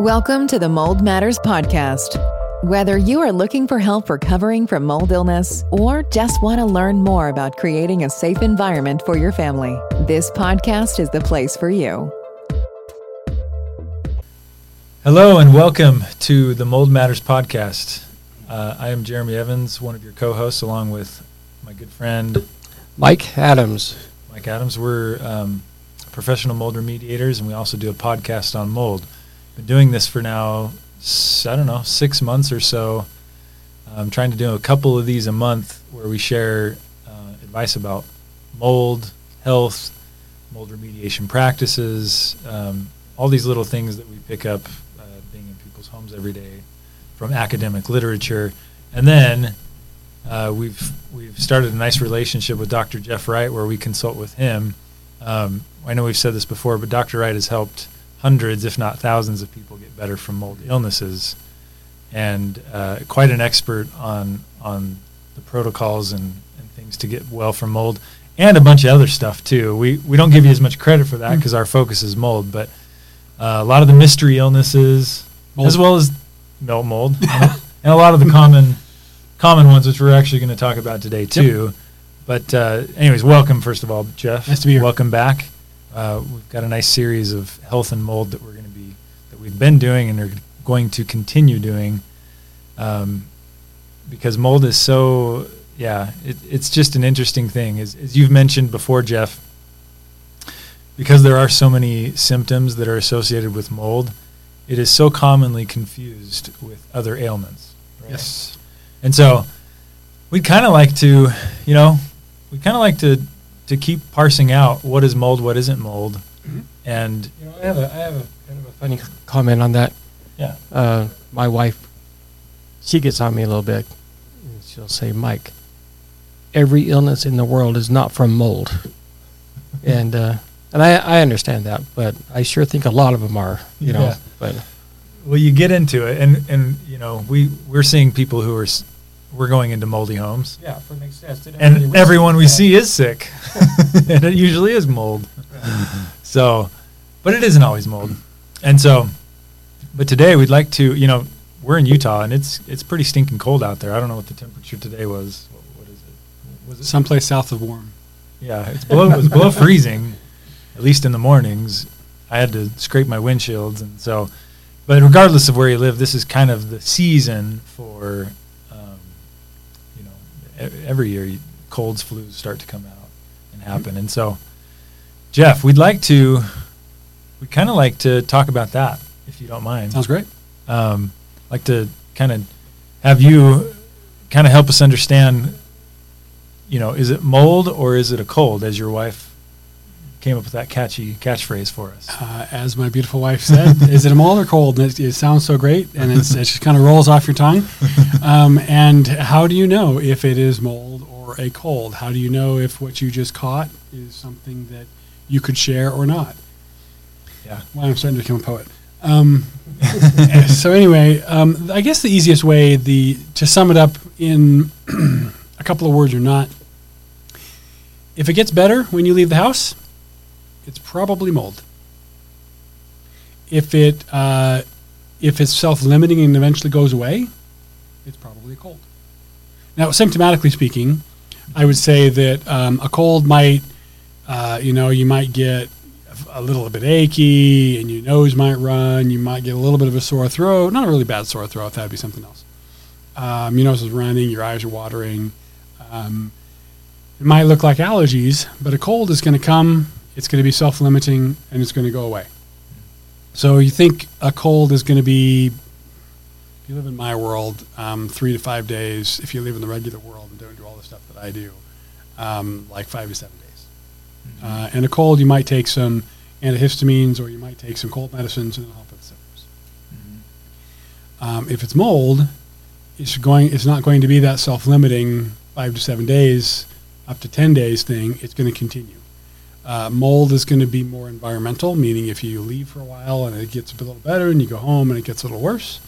Welcome to the Mold Matters Podcast. Whether you are looking for help recovering from mold illness or just want to learn more about creating a safe environment for your family, this podcast is the place for you. Hello and welcome to the Mold Matters Podcast. Uh, I am Jeremy Evans, one of your co hosts, along with my good friend Mike Adams. Mike Adams. We're um, professional mold remediators, and we also do a podcast on mold. Been doing this for now, I don't know, six months or so. I'm trying to do a couple of these a month where we share uh, advice about mold, health, mold remediation practices, um, all these little things that we pick up uh, being in people's homes every day from academic literature. And then uh, we've we've started a nice relationship with Dr. Jeff Wright where we consult with him. Um, I know we've said this before, but Dr. Wright has helped hundreds, if not thousands, of people get better from mold illnesses, and uh, quite an expert on on the protocols and, and things to get well from mold, and a bunch of other stuff too. We we don't give you as much credit for that because our focus is mold, but uh, a lot of the mystery illnesses, Mold. as well as no mold, and a lot of the common common ones, which we're actually going to talk about today too. But uh, anyways, welcome first of all, Jeff. Nice to be here. Welcome back. Uh, we've got a nice series of health and mold that we're going to be that we've been doing and are going to continue doing, um, because mold is so yeah, it, it's just an interesting thing. As, as you've mentioned before, Jeff, because there are so many symptoms that are associated with mold, it is so commonly confused with other ailments. right? Yes. And so we'd kind of like to, you know, we kind of like to to keep parsing out what is mold, what isn't mold, Mhm. and You know, I have a, I have a kind of a funny comment on that. yeah, Uh, my wife, she gets on me a little bit. And she'll say, Mike, every illness in the world is not from mold. and uh, and I, I understand that, but I sure think a lot of them are, you know. Yeah. But well, you get into it, and and you know, we we're seeing people who are we're going into moldy homes, yeah, if it makes sense. and everyone we see is sick, and it usually is mold. So, but it isn't always mold, and so, but today we'd like to, you know, we're in Utah, and it's it's pretty stinking cold out there. I don't know what the temperature today was. What, what is it? Was it someplace south of warm. Yeah, it's below it was below freezing, at least in the mornings. I had to scrape my windshields, and so. But regardless of where you live, this is kind of the season for, every year you- colds, flus start to come out and happen, and so, Jeff, we'd like to, we'd kind of like to talk about that, if you don't mind Sounds great. um, like to kind of have you kind of help us understand you know is it mold or is it a cold as your wife came up with that catchy catchphrase for us Uh, as my beautiful wife said, is it a mold or cold? And it, it sounds so great, and it's, it just kind of rolls off your tongue. Um, and how do you know if it is mold or a cold? How do you know if what you just caught is something that you could share or not? yeah Well, I'm starting to become a poet. Um, so anyway, um, I guess the easiest way the to sum it up in a couple of words or not. If it gets better when you leave the house, it's probably mold. If it uh, if it's self-limiting and eventually goes away, it's probably a cold. Now, symptomatically speaking, I would say that um, a cold might, uh, you know, you might get a little bit achy and your nose might run. You might get a little bit of a sore throat. Not a really bad sore throat. That'd be something else. Um, your nose is running. Your eyes are watering. Um, it might look like allergies, but a cold is going to come. It's going to be self-limiting and it's going to go away. So you think a cold is going to be, if you live in my world, um, three to five days. If you live in the regular world and don't do all the stuff that I do, um, like five to seven days. Uh, and a cold, you might take some antihistamines or you might take some cold medicines and it'll help with the symptoms. Um, if it's mold, it's going. It's not going to be that self-limiting five to seven days, up to ten days thing. It's going to continue. Uh, mold is going to be more environmental, meaning if you leave for a while and it gets a little better, and you go home and it gets a little worse,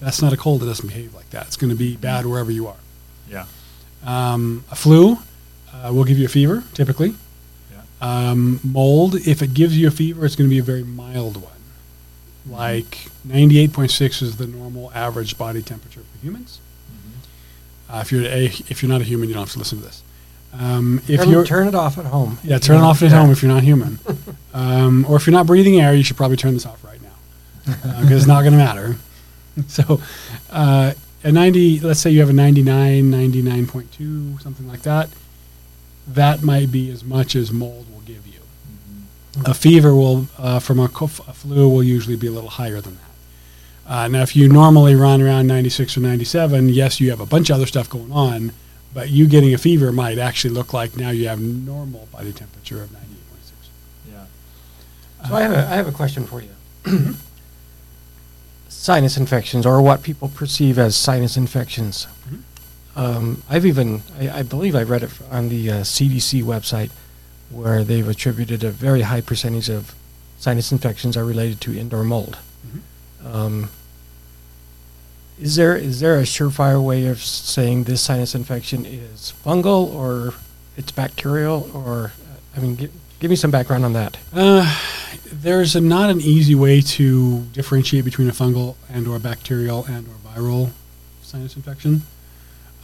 that's not a cold. It doesn't behave like that. It's going to be bad wherever you are. yeah Um, a flu uh, will give you a fever, typically. Yeah. Um, mold, if it gives you a fever, it's going to be a very mild one. like 98.6 is the normal average body temperature for humans. Uh, if you're a, if you're not a human, you don't have to listen to this. Um, if turn, you're turn it off at home. yeah, turn it off at home if you're not human, um, or if you're not breathing air, you should probably turn this off right now because it's not going to matter. So, uh, a 90, let's say you have a 99, 99.2, something like that. That might be as much as mold will give you. A fever will, uh, from a, co- a flu, will usually be a little higher than that. Uh, now, if you normally run around 96 or 97, yes, you have a bunch of other stuff going on, but you getting a fever might actually look like now you have normal body temperature of 98.6. Yeah. So I have a, I have a question for you. sinus infections, or what people perceive as sinus infections. Um, I've even, I, I believe I read it on the uh, CDC website, where they've attributed a very high percentage of sinus infections are related to indoor mold. Um, is there is there a surefire way of saying this sinus infection is fungal or it's bacterial or I mean give, give me some background on that. Uh, there's a, not an easy way to differentiate between a fungal and or bacterial and or viral sinus infection.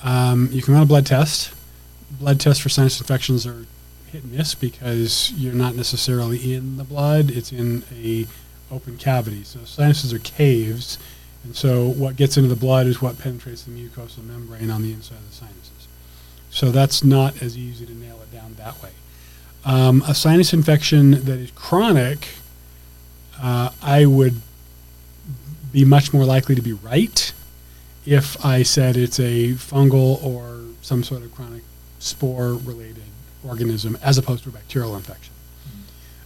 Um, you can run a blood test. Blood tests for sinus infections are hit and miss because you're not necessarily in the blood; it's in a open cavity. So sinuses are caves, and so what gets into the blood is what penetrates the mucosal membrane on the inside of the sinuses. So that's not as easy to nail it down that way. Um, a sinus infection that is chronic, uh, I would be much more likely to be right if I said it's a fungal or some sort of chronic spore related organism as opposed to a bacterial infection.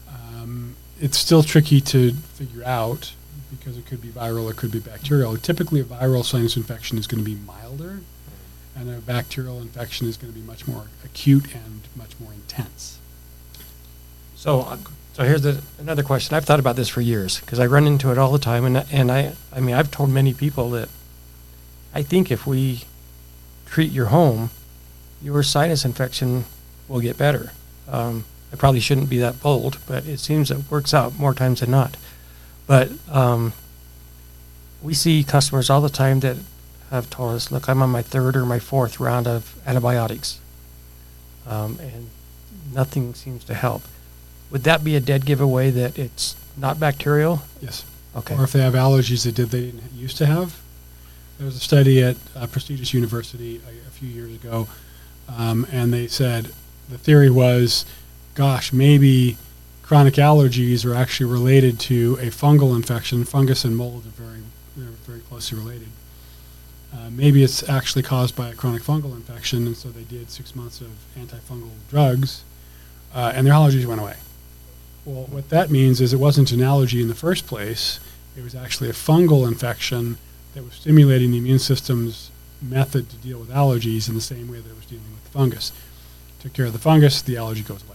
Um, it's still tricky to figure out because it could be viral, it could be bacterial. Typically, a viral sinus infection is going to be milder, and a bacterial infection is going to be much more acute and much more intense. So, uh, so here's the, another question. I've thought about this for years because I run into it all the time, and and I I mean I've told many people that I think if we treat your home, your sinus infection will get better. Um, I probably shouldn't be that bold, but it seems it works out more times than not. But um, we see customers all the time that have told us, "Look, I'm on my third or my fourth round of antibiotics, um, and nothing seems to help." Would that be a dead giveaway that it's not bacterial? Yes. Okay. Or if they have allergies that did they used to have. There was a study at a prestigious university a, a few years ago, um, and they said the theory was, gosh, maybe chronic allergies are actually related to a fungal infection. Fungus and mold are very, very closely related. Uh, maybe it's actually caused by a chronic fungal infection, and so they did six months of antifungal drugs, uh, and their allergies went away. Well, what that means is it wasn't an allergy in the first place. It was actually a fungal infection that was stimulating the immune system's method to deal with allergies in the same way that it was dealing with the fungus. Took care of the fungus, the allergy goes away.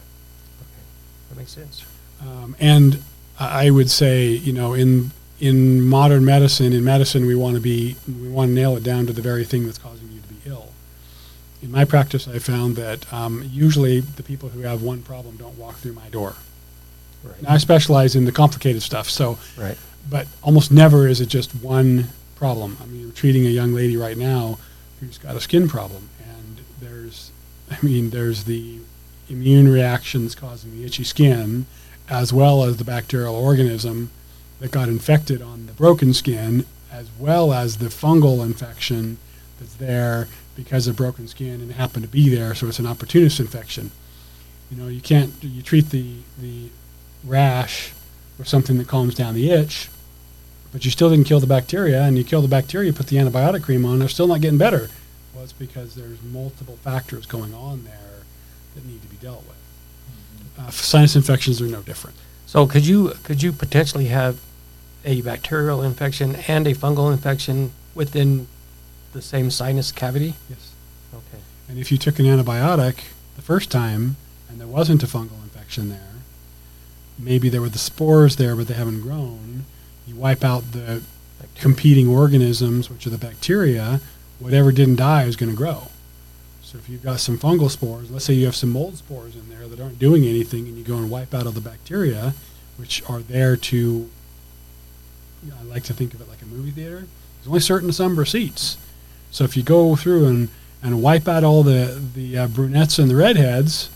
That makes sense. Um, and I would say, you know, in in modern medicine, in medicine, we want to be we want to nail it down to the very thing that's causing you to be ill. In my practice, I found that um, usually the people who have one problem don't walk through my door. Right. Now, I specialize in the complicated stuff, so Right. but almost never is it just one problem. I mean, I'm treating a young lady right now who's got a skin problem, and there's, I mean, there's the immune reactions causing the itchy skin, as well as the bacterial organism that got infected on the broken skin, as well as the fungal infection that's there because of broken skin and happened to be there, so it's an opportunist infection. You know, you can't you treat the the rash or something that calms down the itch, but you still didn't kill the bacteria, and you kill the bacteria, put the antibiotic cream on, they're still not getting better. Well, it's because there's multiple factors going on there that need to be dealt with. Uh, sinus infections are no different. So could you could you potentially have a bacterial infection and a fungal infection within the same sinus cavity? Yes. Okay. And if you took an antibiotic the first time and there wasn't a fungal infection there, maybe there were the spores there, but they haven't grown. You wipe out the competing organisms, which are the bacteria. Whatever didn't die is going to grow. If you've got some fungal spores, let's say you have some mold spores in there that aren't doing anything, and you go and wipe out all the bacteria, which are there to I like to think of it like a movie theater. There's only certain number of seats. So if you go through and, and wipe out all the, the uh, brunettes and the redheads,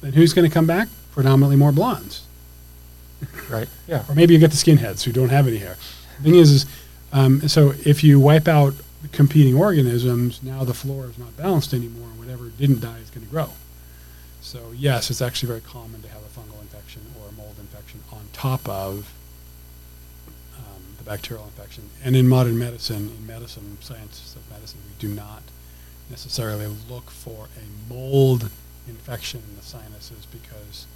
then who's going to come back? Predominantly more blondes. Right. Yeah. Or maybe you get the skinheads who don't have any hair. The thing is, is um, so if you wipe out competing organisms, now the flora is not balanced anymore, and whatever didn't die is going to grow. So yes, it's actually very common to have a fungal infection or a mold infection on top of um, the bacterial infection. And in modern medicine, in medicine, science of medicine, we do not necessarily look for a mold infection in the sinuses because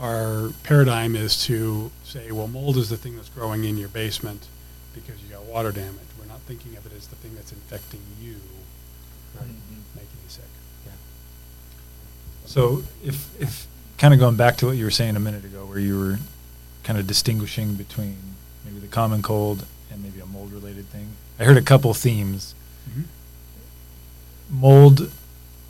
our paradigm is to say, well, mold is the thing that's growing in your basement because you got water damage. Not thinking of it as the thing that's infecting you, mm-hmm. making you sick. Yeah. So if, if kind of going back to what you were saying a minute ago, where you were kind of distinguishing between maybe the common cold and maybe a mold related thing, I heard a couple themes. Mm-hmm. Mold,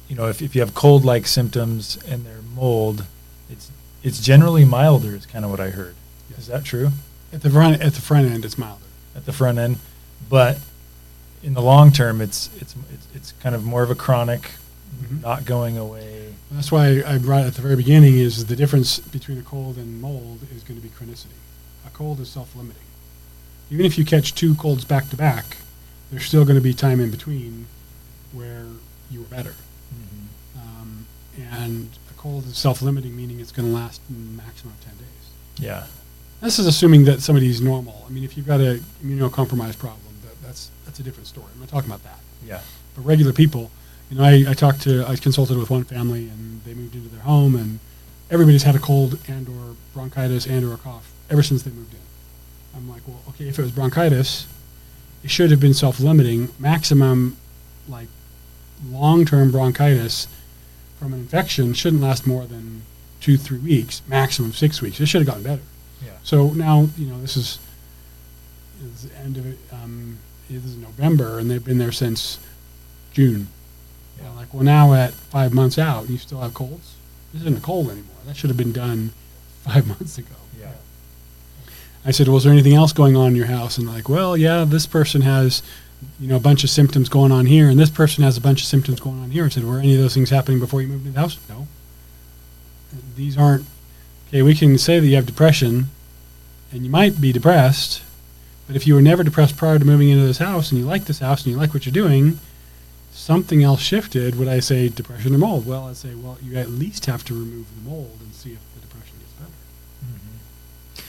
you know, if, if you have cold like symptoms and they're mold, it's it's generally milder is kind of what I heard. Is that true? At the front, at the front end, it's milder. At the front end, but in the long term, it's it's it's, it's kind of more of a chronic, Mhm. not going away. That's why I brought at the very beginning is the difference between a cold and mold is going to be chronicity. A cold is self-limiting. Even if you catch two colds back to back, there's still going to be time in between where you were better. Um, and a cold is self-limiting, meaning it's going to last a maximum of 10 days. Yeah. This is assuming that somebody's normal. I mean, if you've got a immunocompromised problem, that's, that's a different story. I'm not talking about that. Yeah. But regular people, you know, I, I talked to, I consulted with one family and they moved into their home and everybody's had a cold and or bronchitis and or a cough ever since they moved in. I'm like, well, okay, if it was bronchitis, it should have been self-limiting. Maximum, like, long-term bronchitis from an infection shouldn't last more than two, three weeks, maximum six weeks. It should have gotten better. Yeah. So now, you know, this is, is the end of it. Um, this is November, and they've been there since June. Yeah. Yeah. Like, well, now at five months out, you still have colds. This isn't a cold anymore. That should have been done five months ago. Yeah. I said, "Was there anything else going on in your house?" And like, well, yeah, this person has, you know, a bunch of symptoms going on here, and this person has a bunch of symptoms going on here. I said, "Were any of those things happening before you moved into the house?" No. These aren't. Okay, we can say that you have depression, and you might be depressed, but if you were never depressed prior to moving into this house, and you like this house, and you like what you're doing, something else shifted. Would I say depression or mold? Well, I'd say, well, you at least have to remove the mold and see if the depression gets better.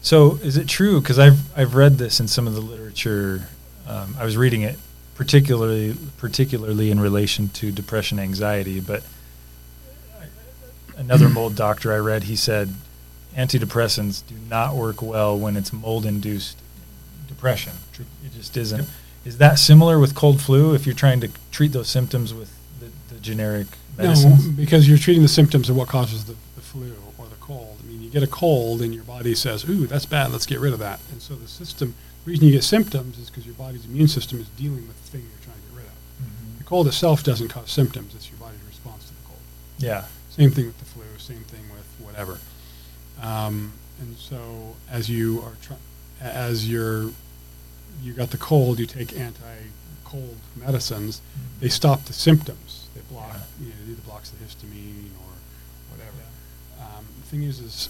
So is it true? Because I've I've read this in some of the literature. Um, I was reading it particularly particularly in relation to depression, anxiety. But another mold doctor I read, he said antidepressants do not work well when it's mold induced depression. True. It just isn't. Is that similar with cold flu? If you're trying to treat those symptoms with the, the generic medicines? No, because you're treating the symptoms of what causes the, the flu or the cold. I mean, you get a cold and your body says, ooh, that's bad, let's get rid of that. And so the system, the reason you get symptoms is because your body's immune system is dealing with the thing you're trying to get rid of. Mhm. The cold itself doesn't cause symptoms, it's your body's response to the cold. Yeah. Same thing with the flu, same thing with whatever. Um, and so as you are trying, as you're, you got the cold, you take anti-cold medicines, they stop the symptoms. They block, you know, it blocks the histamine or whatever. Um, the thing is, is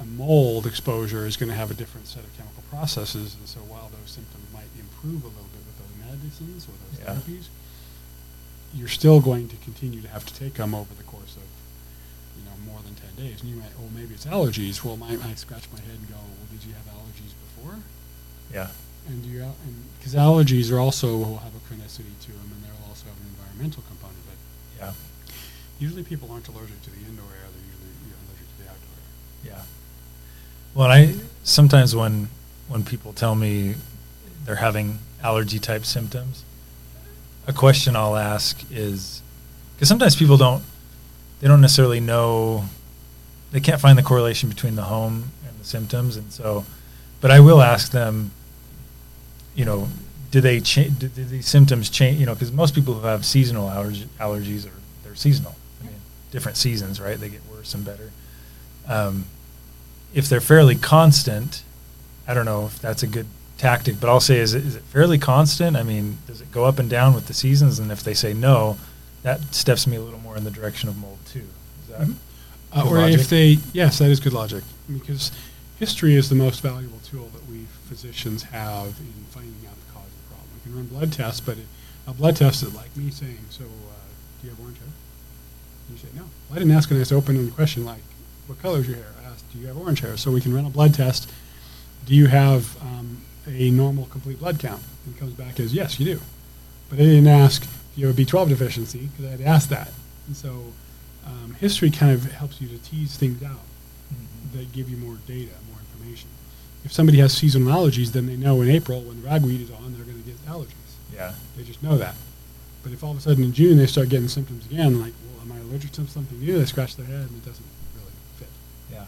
a mold exposure is going to have a different set of chemical processes, and so while those symptoms might improve a little bit with those medicines or those Yeah. therapies, you're still going to continue to have to take them over the course of, you know, more than ten days. And you might, oh, maybe it's allergies. Well, my, I scratch my head and go, well, did you have allergies before? Yeah. And you, and because allergies are also will have a chronicity to them, and they'll also have an environmental component. But Yeah. usually, people aren't allergic to the indoor air; they're usually you know, allergic to the outdoor air. Yeah. Well, I sometimes when when people tell me they're having allergy type symptoms, a question I'll ask is because sometimes people don't they don't necessarily know they can't find the correlation between the home and the symptoms, and so, but I will ask them, you know, do they change? Do, do these symptoms change? You know, because most people who have seasonal allergy, allergies are they're seasonal. I mean, different seasons, right? They get worse and better. Um, if they're fairly constant, I don't know if that's a good tactic, but I'll say, is it, is it fairly constant? I mean, does it go up and down with the seasons? And if they say no, that steps me a little more in the direction of mold too. Is that Mhm. Uh, or logic? if they, yes, that is good logic because history is the most valuable tool that we physicians have in finding out the cause of the problem. We can run blood tests, but it, a blood test is like me saying, "So, uh, do you have orange hair?" And you say, "No." Well, I didn't ask a nice open-ended question like, "What color is your hair?" I asked, "Do you have orange hair?" So we can run a blood test. Do you have um, a normal complete blood count? And it comes back as yes, you do. But I didn't ask if you have a B12 deficiency because I had asked that. And so um, history kind of helps you to tease things out. That give you more data, more information. If somebody has seasonal allergies, then they know in April when ragweed is on, they're going to get allergies. Yeah. They just know that. But if all of a sudden in June they start getting symptoms again, like, well, am I allergic to something new? They scratch their head and it doesn't really fit. Yeah.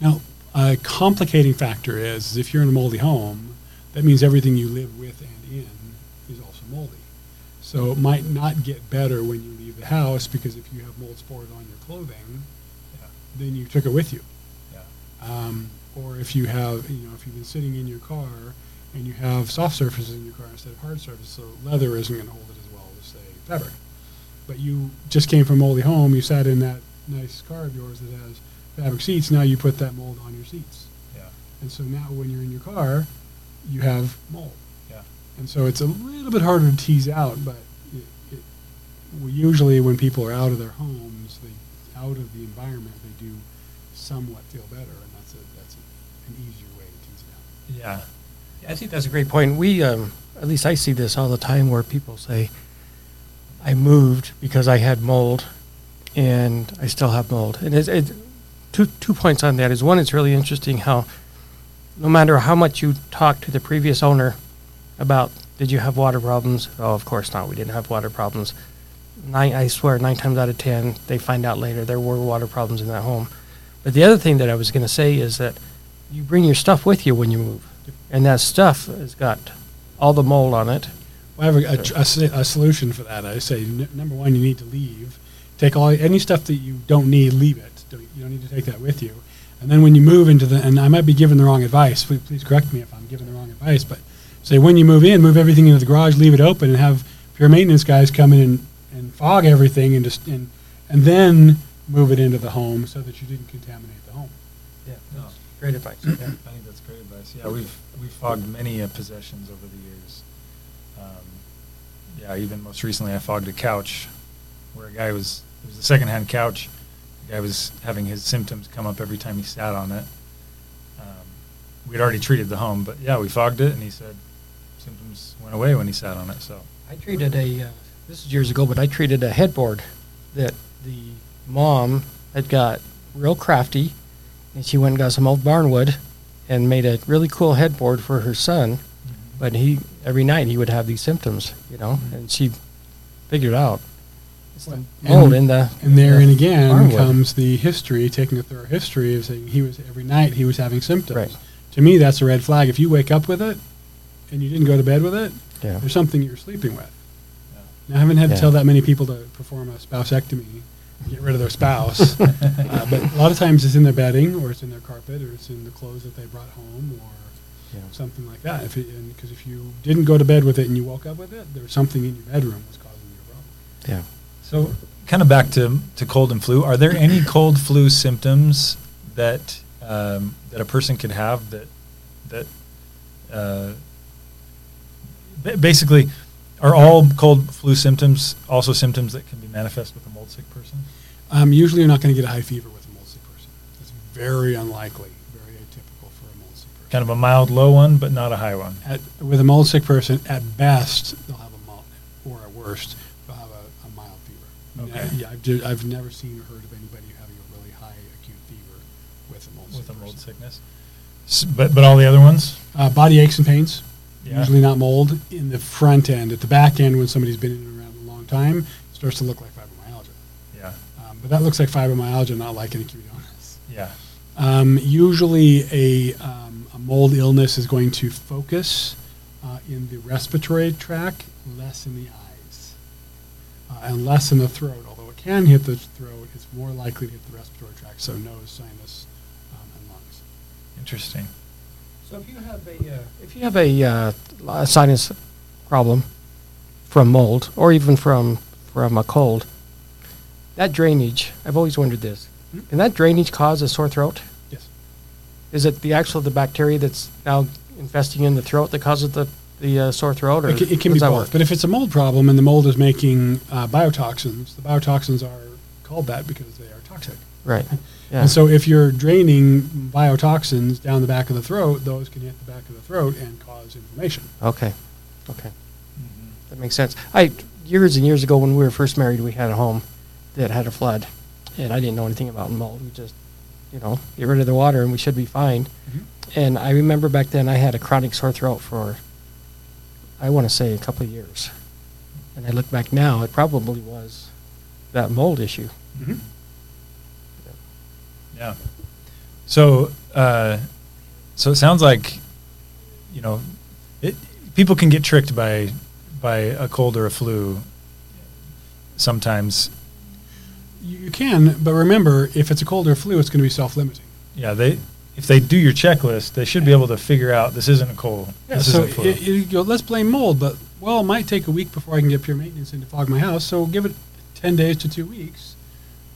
Now, a complicating factor is, is if you're in a moldy home, that means everything you live with and in is also moldy. So it might not get better when you leave the house because if you have mold spores on your clothing, Yeah. then you took it with you. Um, or if you have, you know, if you've been sitting in your car and you have soft surfaces in your car instead of hard surfaces, so leather isn't going to hold it as well as say fabric. But you just came from moldy home, you sat in that nice car of yours that has fabric seats. Now you put that mold on your seats, Yeah. and so now when you're in your car, you have mold. Yeah. And so it's a little bit harder to tease out, but it, it, we usually, when people are out of their homes, they out of the environment, they do somewhat feel better, and that's a that's a, an easier way to tease it out. Yeah. I think that's a great point. We, um, at least I see this all the time where people say, I moved because I had mold and I still have mold. And two, two points on that is one, it's really interesting how no matter how much you talk to the previous owner about, did you have water problems? Oh, of course not. We didn't have water problems. Nine, I swear, nine times out of ten, they find out later there were water problems in that home. But the other thing that I was going to say is that you bring your stuff with you when you move, and that stuff has got all the mold on it. Well, I have a a solution for that. I say n- number one, you need to leave. Take all any stuff that you don't need, leave it. Don't, you don't need to take that with you. And then when you move into the, and I might be giving the wrong advice. Please, please correct me if I'm giving the wrong advice. But say when you move in, move everything into the garage, leave it open, and have your maintenance guys come in and, and fog everything, and just and and then move it into the home so that you didn't contaminate the home. Yeah, No. Great advice. Yeah, I think that's great advice. Yeah, we've we've fogged many uh, possessions over the years. Um, yeah, even most recently, I fogged a couch where a guy was it was a secondhand couch. The guy was having his symptoms come up every time he sat on it. Um, we'd already treated the home, but yeah, we fogged it, and he said symptoms went away when he sat on it. So I treated a, uh, this is years ago, but I treated a headboard that the mom had got real crafty, and she went and got some old barnwood and made a really cool headboard for her son. But he, every night, he would have these symptoms, you know, and she figured out And- mold in the. And therein the again barnwood. comes the history, taking a thorough history of saying he was every night he was having symptoms. Right. To me, that's a red flag. If you wake up with it and you didn't go to bed with it, Yeah. there's something you're sleeping with. yeah. Now, I haven't had to tell that many people to perform a spouseectomy, get rid of their spouse. uh, but a lot of times it's in their bedding, or it's in their carpet, or it's in the clothes that they brought home, or Yeah. something like that. If because if you didn't go to bed with it and you woke up with it, there's something in your bedroom that's causing you a problem. Yeah. So, kind of back to, to cold and flu. Are there any cold flu symptoms that um, that a person could have that that uh, basically are all cold flu symptoms also symptoms that can be manifest with a mold sick person? Um, usually, you're not going to get a high fever with a mold sick person. It's very unlikely, very atypical for a mold sick person. Kind of a mild low one, but not a high one. At, with a mold sick person, at best, they'll have a mild, or at worst, they'll have a, a mild fever. Okay. Yeah, I've, I've never seen or heard of anybody having a really high acute fever with a mold With a mold person. sickness, S- but but all the other ones, Uh, body aches and pains, Yeah. usually not mold. In the front end, at the back end, when somebody's been in and around a long time, it starts to look like fibromyalgia. yeah, Um, but that looks like fibromyalgia, not like an acute illness. yeah, Um, usually, a, um, a mold illness is going to focus uh, in the respiratory tract, less in the eyes, uh, and less in the throat. Although it can hit the throat, it's more likely to hit the respiratory tract, so nose, sinus, um, and lungs. interesting. So if you have a uh, if you have a, uh, a sinus problem from mold or even from from a cold, that drainage. I've always wondered this: Hmm? can that drainage cause a sore throat? Yes. Is it the actual the bacteria that's now infesting in the throat that causes the the uh, sore throat, or It can, it can be both. work? But if it's a mold problem and the mold is making uh, biotoxins, the biotoxins are called that because they are toxic. Right. Yeah. And so if you're draining biotoxins down the back of the throat, those can hit the back of the throat and cause inflammation. Okay. Okay. That makes sense. I years and years ago when we were first married, we had a home that had a flood, and I didn't know anything about mold. We just, you know, get rid of the water and we should be fine. Mhm. And I remember back then I had a chronic sore throat for, I want to say a couple of years. And I look back now, it probably was that mold issue. Mm-hmm. Yeah. So, uh, so it sounds like, you know, it, people can get tricked by by a cold or a flu. Sometimes, You, can, but remember, if it's a cold or a flu, it's going to be self-limiting. yeah. They if they do your checklist, they should be able to figure out this isn't a cold. this so isn't a flu. it, you go, let's blame mold, but well, it might take a week before I can get pure maintenance in to fog my house. So give it ten days to two weeks,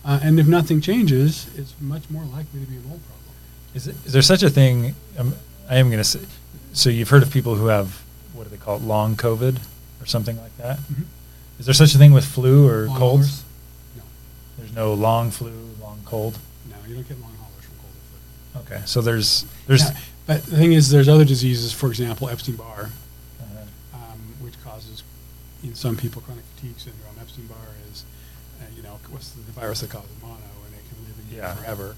uh, and if nothing changes, it's much more likely to be a mold problem. Is, it, is there such a thing? Um, I am going to say. So you've heard of people who have what do they call it, long COVID or something like that? Mhm. Is there such a thing with flu or Long colds? haulers? No, There's no long flu, long cold. no, you don't get long haulers from cold or flu. Okay, so there's there's Yeah, but the thing is, there's other diseases. For example, Epstein-Barr, uh, um, which causes, in some people, chronic fatigue syndrome. Epstein-Barr is, uh, you know, what's the, virus that causes mono, and it can live in you Yeah. forever.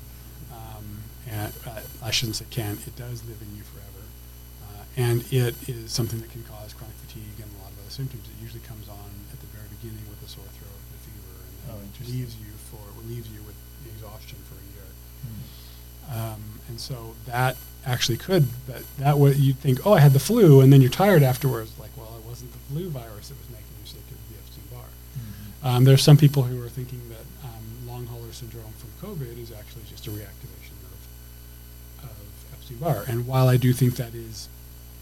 Um, and uh, I shouldn't say can; it does live in you forever, uh, and it is something that can cause chronic fatigue and a lot of other symptoms. It usually comes on at the very beginning with a sore throat, and a fever, and Oh, leaves you for leaves you with exhaustion for a year. hmm. Um, and so that actually could, but that would you'd think, oh, I had the flu, and then you're tired afterwards. Like, well, it wasn't the flu virus that was making you sick; it was the Epstein-Barr. Um, there's some people who are thinking that um, long hauler syndrome from COVID is actually just a reactivation of, of Epstein-Barr. And while I do think that is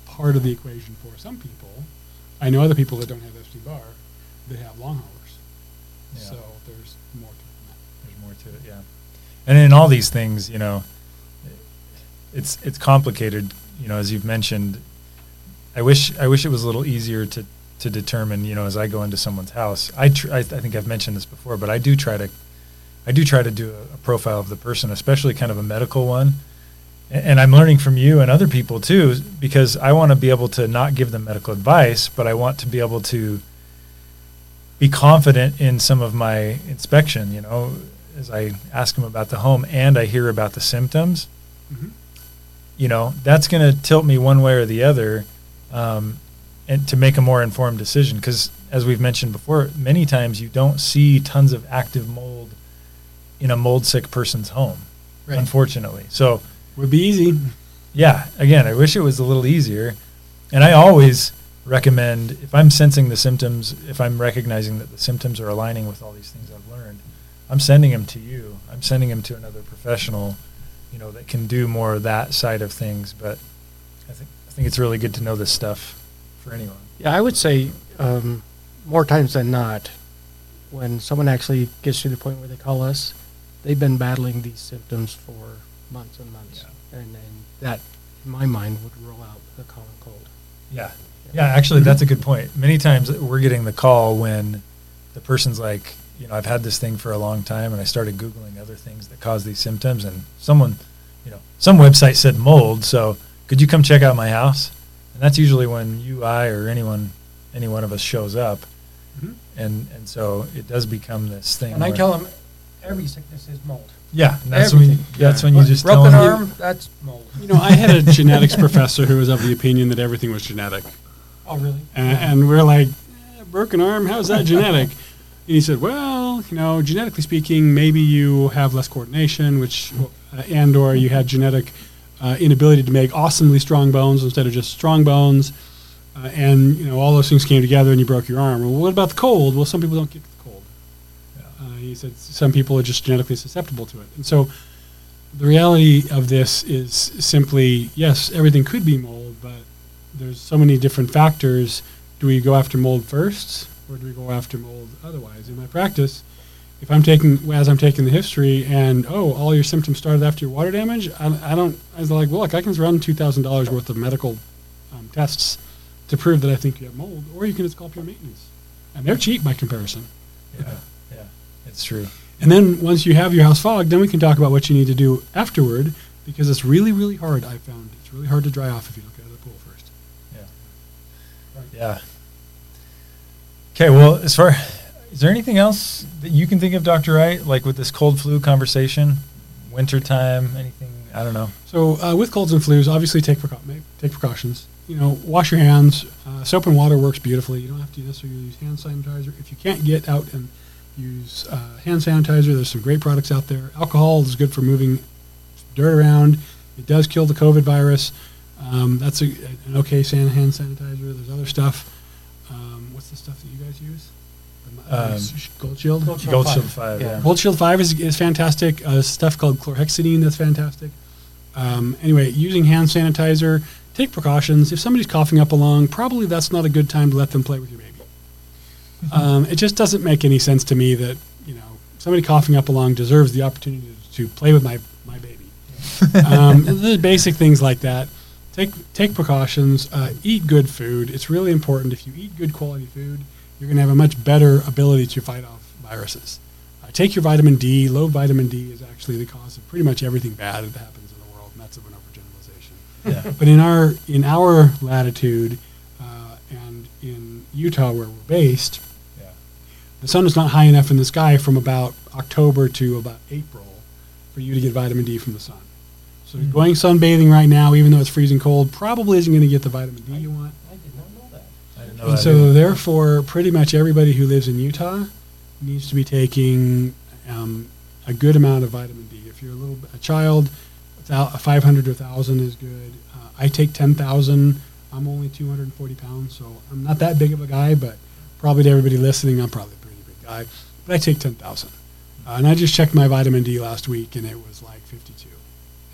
part of the equation for some people, I know other people that don't have Epstein-Barr that have long haulers. Yeah. So there's more to it than that. There's more to it, yeah. And in all these things, you know, it's it's complicated. You know, as you've mentioned, I wish I wish it was a little easier to to determine. You know, as I go into someone's house, I tr- I, I think I've mentioned this before, but I do try to I do try to do a, a profile of the person, especially kind of a medical one. A- And I'm learning from you and other people too, because I want to be able to not give them medical advice, but I want to be able to be confident in some of my inspection, you know, as I ask them about the home and I hear about the symptoms, Mhm. you know, that's going to tilt me one way or the other um, and to make a more informed decision. Because as we've mentioned before, many times you don't see tons of active mold in a mold sick person's home, Right. unfortunately. So, Would be easy. yeah, again, I wish it was a little easier. And I always recommend if I'm sensing the symptoms, if I'm recognizing that the symptoms are aligning with all these things I've learned, I'm sending them to you. I'm sending them to another professional, you know, that can do more of that side of things. But I think I think it's really good to know this stuff for anyone. Yeah, I would say um, more times than not, when someone actually gets to the point where they call us, they've been battling these symptoms for months and months, and, and that, in my mind, would rule out the common cold. Yeah. Yeah, actually, that's a good point. Many times we're getting the call when the person's like, you know, I've had this thing for a long time and I started Googling other things that cause these symptoms. And someone, you know, some website said mold. So could you come check out my house? And that's usually when you, I, or anyone, any one of us shows up. Mhm. And, and so it does become this thing. And I tell them every sickness is mold. yeah, and that's when, you, Everything. that's when you just tell broken them. arm, that's mold. You know, I had a genetics professor who was of the opinion that everything was genetic. Oh, really? And, and we're like, eh, broken arm, how's that genetic? and he said, well, you know, genetically speaking, maybe you have less coordination, which, uh, and or you had genetic uh, inability to make awesomely strong bones instead of just strong bones. Uh, and, you know, all those things came together and you broke your arm. Well, what about the cold? Well, some people don't get the cold. Yeah. Uh, he said some people are just genetically susceptible to it. And so the reality of this is simply yes, everything could be mold, but there's so many different factors. Do we go after mold first, or do we go after mold otherwise? In my practice, if I'm taking as I'm taking the history and oh, all your symptoms started after your water damage, I, I don't. I was like, well, look, I can run two thousand dollars worth of medical um, tests to prove that I think you have mold, or you can just call pure maintenance, and they're cheap by comparison. Yeah, yeah, it's true. And then once you have your house fogged, then we can talk about what you need to do afterward because it's really, really hard. I found it's really hard to dry off if you don't get out of the pool first. Yeah. Yeah. Okay, well, as far is there anything else that you can think of, Doctor Wright, like with this cold flu conversation, wintertime, anything? I don't know. So uh, with colds and flus, obviously take take precautions. You know, wash your hands. Uh, soap and water works beautifully. You don't have to necessarily use hand sanitizer if you can't get out and use uh, hand sanitizer. There's some great products out there. Alcohol is good for moving dirt around. It does kill the COVID virus. Um, that's a, an okay hand sanitizer. There's other stuff. Um, what's the stuff that you guys use? The, uh, Um, Gold Shield. Gold Shield Gold five. Shield Five. Yeah. Yeah. Gold Shield 5 is, is fantastic. Uh, stuff called chlorhexidine that's fantastic. Um, anyway, using hand sanitizer, take precautions. If somebody's coughing up a lung, probably that's not a good time to let them play with your baby. um, it just doesn't make any sense to me that, you know, somebody coughing up a lung deserves the opportunity to play with my, my baby. um, the basic things like that. Take, take precautions. Uh, eat good food. It's really important. If you eat good quality food, you're going to have a much better ability to fight off viruses. Uh, take your vitamin D. Low vitamin D is actually the cause of pretty much everything bad that happens in the world, and that's an overgeneralization. Yeah. But in our in our latitude uh, and in Utah, where we're based, Yeah. the sun is not high enough in the sky from about October to about April for you to get vitamin D from the sun. So Hmm. going sunbathing right now, even though it's freezing cold, probably isn't going to get the vitamin D you want. I did not know that. I And that so, therefore, pretty much everybody who lives in Utah needs to be taking um, a good amount of vitamin D. If you're a little a child, a 500 to 1,000 is good. Uh, I take 10,000. I'm only 240 pounds, so I'm not that big of a guy, but probably to everybody listening, I'm probably a pretty big guy. But I take 10,000. Uh, and I just checked my vitamin D last week, and it was like 52.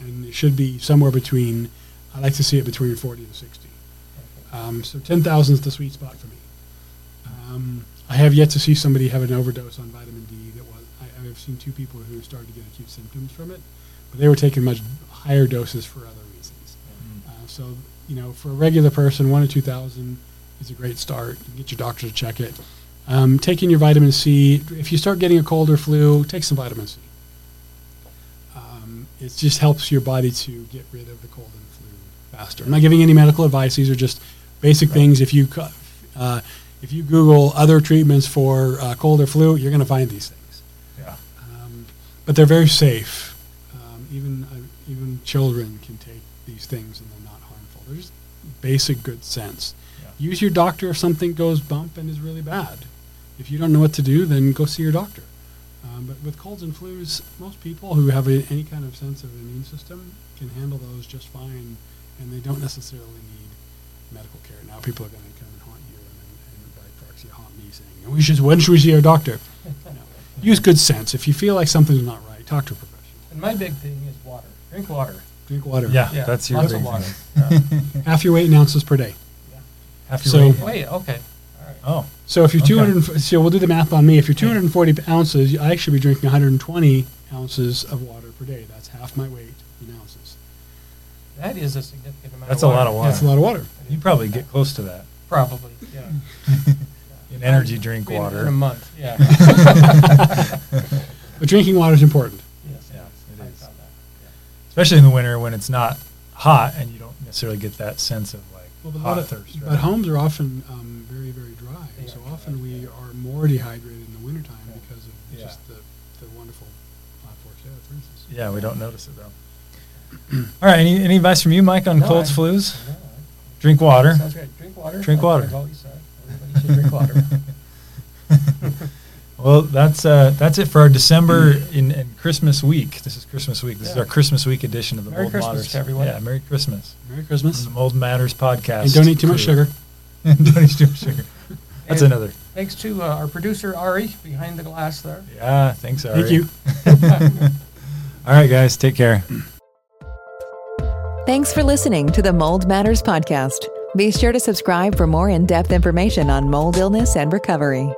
And it should be somewhere between, I like to see it between 40 and 60. Um, so 10,000 is the sweet spot for me. Um, I have yet to see somebody have an overdose on vitamin D. That was I, I've seen two people who started to get acute symptoms from it, but they were taking much higher doses for other reasons. Mm. Uh, so you know, for a regular person, one or two thousand is a great start. You get your doctor to check it. Um, taking your vitamin C. If you start getting a cold or flu, take some vitamin C. Um, it just helps your body to get rid of the cold and flu faster. I'm not giving any medical advice. These are just basic things. If you uh, if you Google other treatments for uh, cold or flu, you're going to find these things. Yeah. Um, but they're very safe. Um, even uh, even children can take these things and they're not harmful. They're just basic good sense. Yeah. Use your doctor if something goes bump and is really bad. If you don't know what to do, then go see your doctor. Um, but with colds and flus, most people who have a, any kind of sense of immune system can handle those just fine, and they don't necessarily need medical care. Now people are going to come and haunt you and, and, and by proxy haunt me saying, "We should when should we see our doctor?" No. Use good sense. If you feel like something's not right, talk to a professional. And my big thing is water. Drink water. Drink water. Yeah, Yeah, that's your lots big of water. thing. Half your weight in ounces per day. Yeah. Half your So- weight. Wait, okay. All right. Oh, So if you're Okay. 200, so we'll do the math on me. If you're 240 ounces, I should be drinking 120 ounces of water per day. That's half my weight in ounces. That is a significant amount That's of a lot of water. That's a lot of water. You probably get close to that Probably, yeah. in energy drink In- water. In a month, yeah. But drinking water is important. Yes, Yeah, it I is. found that, yeah. especially in the winter when it's not hot and you don't necessarily get that sense of like Well, but, a hot lot of- thirst. but right? homes are often um, very, very dry. They so are often dry, we yeah. are more dehydrated in the wintertime Yeah. because of Yeah. just the, the wonderful hot forced air, for instance. Yeah, we don't notice it though. All right, any, any advice from you, Mike, on No, colds, I- flus? Drink water. Sounds great. Drink water. Drink water. I've always said. Everybody should drink water. well, that's uh, that's it for our December in, and Christmas week. This is Christmas week. This is our Christmas week edition of the Merry Mold Christmas Matters. to everyone. Yeah, Merry Christmas. Merry From Christmas. the Mold Matters podcast. And don't eat too much sugar. don't eat too much sugar. That's And another. Thanks to uh, our producer, Ari, behind the glass there. Yeah, thanks, Ari. Thank you. All right, guys, take care. Thanks for listening to the Mold Matters podcast. Be sure to subscribe for more in depth information on mold illness and recovery.